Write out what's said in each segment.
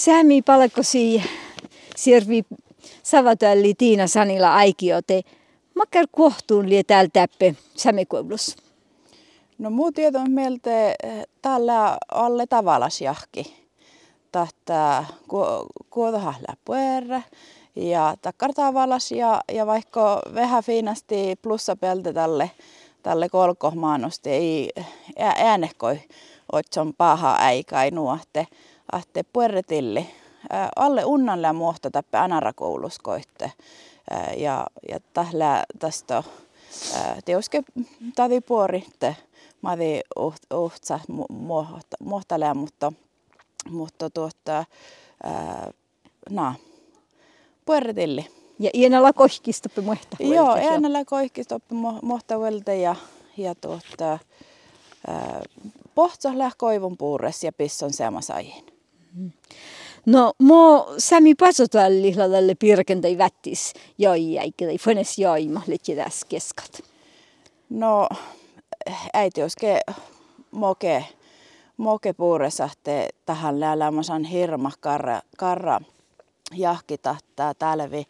Sämi palkosi sirvi savatölli Tiina Sanila aikiote. Makar kohtuun lie täällä täppe sämikoulussa. No muu tiedon mieltä eh, tällä alle tavallas jahki. Tahta kuotohahla puerre ja takkar tavallas ja, ja vaikka vähän fiinasti pelte tälle, tälle kolkohmaanosti ei äänekoi otson paha äikai nuohte, ahte puerretilli. Alle unnalle ja muohta täppä anarakouluskoitte. Ja, ja tällä tästä teoske tadi puoritte madi uhtsa muohtalee, mutta, mutta tuota, na, puerretilli. Ja ienellä kohkistoppi muhta Joo, ienellä kohkistoppi muhta ja, ja tuota, pohtsa koivun puures ja pisson seamasaihin. No, mo sami pasotalli tälle pirkentai vättis joi eikä tai fones joima leki tässä keskat. No, äiti oske moke, moke puuresahte tähän läälämäsan hirma karra, karra jahki tahtaa tälvi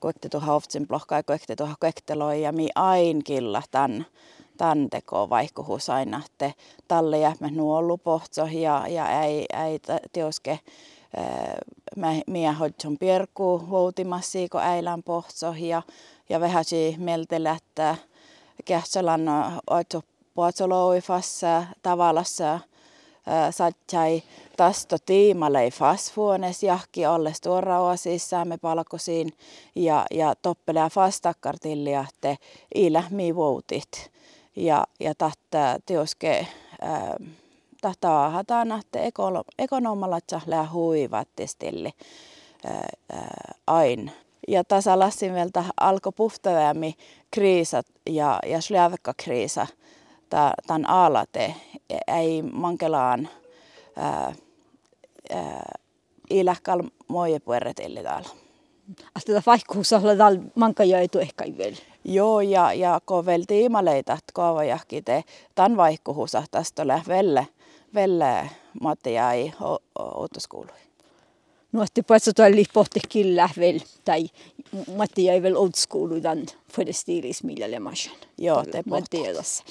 koekte tuohon hoftsin blokkaa koekte tuohon koekteloi ja mi ain killa tämän tän teko vaihkuhus aina, että talle jähmä nuollu ja, ja ei, ei teoske mä mie hodjon pierku voutimassa, kun äilän ja, ja vähäsi mieltellä, että kähtsälan oitso puotsoloifassa tavallassa satsai tasto tiimalei fasfuones jahki alle tuora sisään me palkosiin ja, ja toppelea fastakkartillia, että ilä mi voutit ja, ja tahta teoske tahtaa hatana, että ekonomalla lähe huivattistilli ain. Ja tässä lassimelta alkoi puhtavammin kriisat ja, ja släväkka kriisa tämän alate. Ei mankelaan ilähkal moje pueretilli täällä. Asta vaikkuussa täällä manka jäitu ehkä vielä. Joo, ja, ja kun vielä tiimaleita, että koavajahki te tämän vaihkuhusa tästä ole velle, velle Matti jäi outoskoului. No, että pääsee tuolla pohti kyllä vielä, tai Matti jäi vielä outoskoului tämän fodestiiris millä lemasen. Joo, te pohti.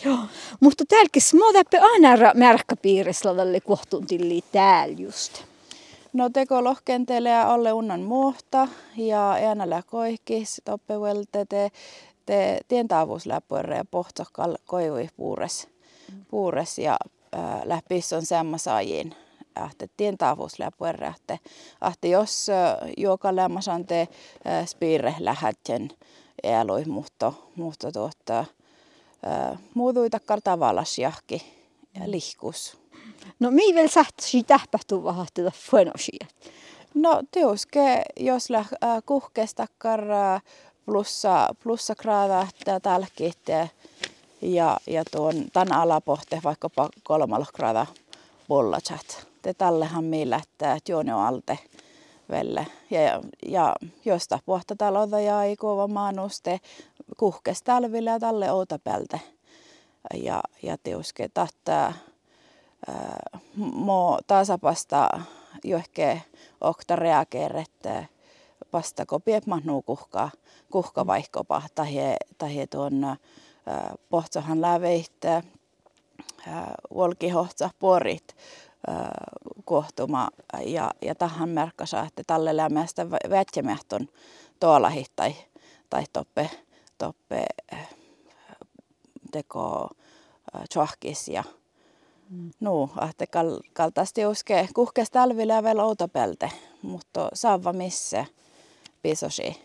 Joo, mutta täälläkin små täppä aina märkkäpiirissä tälle kohtuuntilli täällä just. No teko lohkentelee alle unnan muohta ja äänällä koihkis toppevelte te te tientaavuusläppuerre ja pohtsokkal koivui puures, puures ja äh, läpis on semmasaajiin ahte tientaavuusläppuerre ahte, ahte jos äh, joka lämmasan te äh, spiire lähätjen eloi mutta, mutta tuota, äh, muutuita kartavalas jahki ja lihkus. No mi vielä sähtäisi tähpähtuu vahahti fuenosia? No teuske, jos lä, äh, kuhkestakkar plussa, plussa graada täällä ja, ja tuon tämän alapohte vaikkapa kolmalla graada bollachat. Te tallehan meillä, että juoni on alte velle. Ja, ja, ja josta pohta taloutta ja ei kova maanuste kuhkes talville ja talle outa Ja, ja teuske tahtaa mo tasapasta johke okta reageerette pasta kopiet mahnu kuhkaa kuhka vaihkopa tai, tai tuon äh, pohtsahan läveitä volkihohtsa porit kohtuma ja, ja tähän merkkasa, että tälle lämmästä vätsemähtön tuolla tai, tai toppe, toppe teko tjohkis ja mm. No, että kal, kaltaasti uske kuhkes talvilla vielä outopelte, mutta saava missä pisosi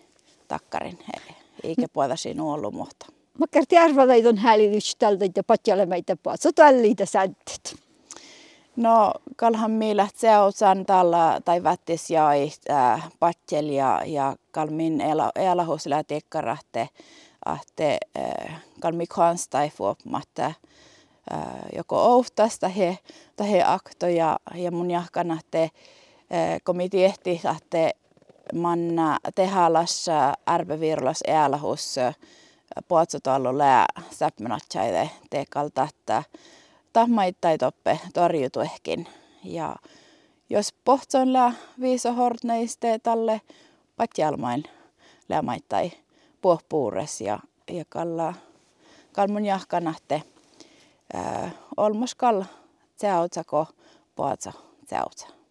takkarin, eikä puolta sinua ollut muuta. Mä kerti arvalla on häälitys tältä ja patjalle meitä puolta. Tällä sääntöt. No, kalhan miillä se on saan tällä tai vättis ja äh, patjel ja, ja kalmin elahus lähti ekkarahte, ahte äh, kalmi kanstai fuopmatta äh, joko ouhtasta he, tai akto ja, ja mun jahkana te äh, komiti ehti, että manna tehalassa arvevirlas äälahus puotsotallo lää säppmänatsaide tekalta, että tahmaittai toppe torjutu ehkin. Ja, jos pohtson lää viiso hortneiste talle patjalmain läämaittai puohpuures ja, ja kalla kalmun jahkanahte olmos kalla tseautsako poatsa tseautsa.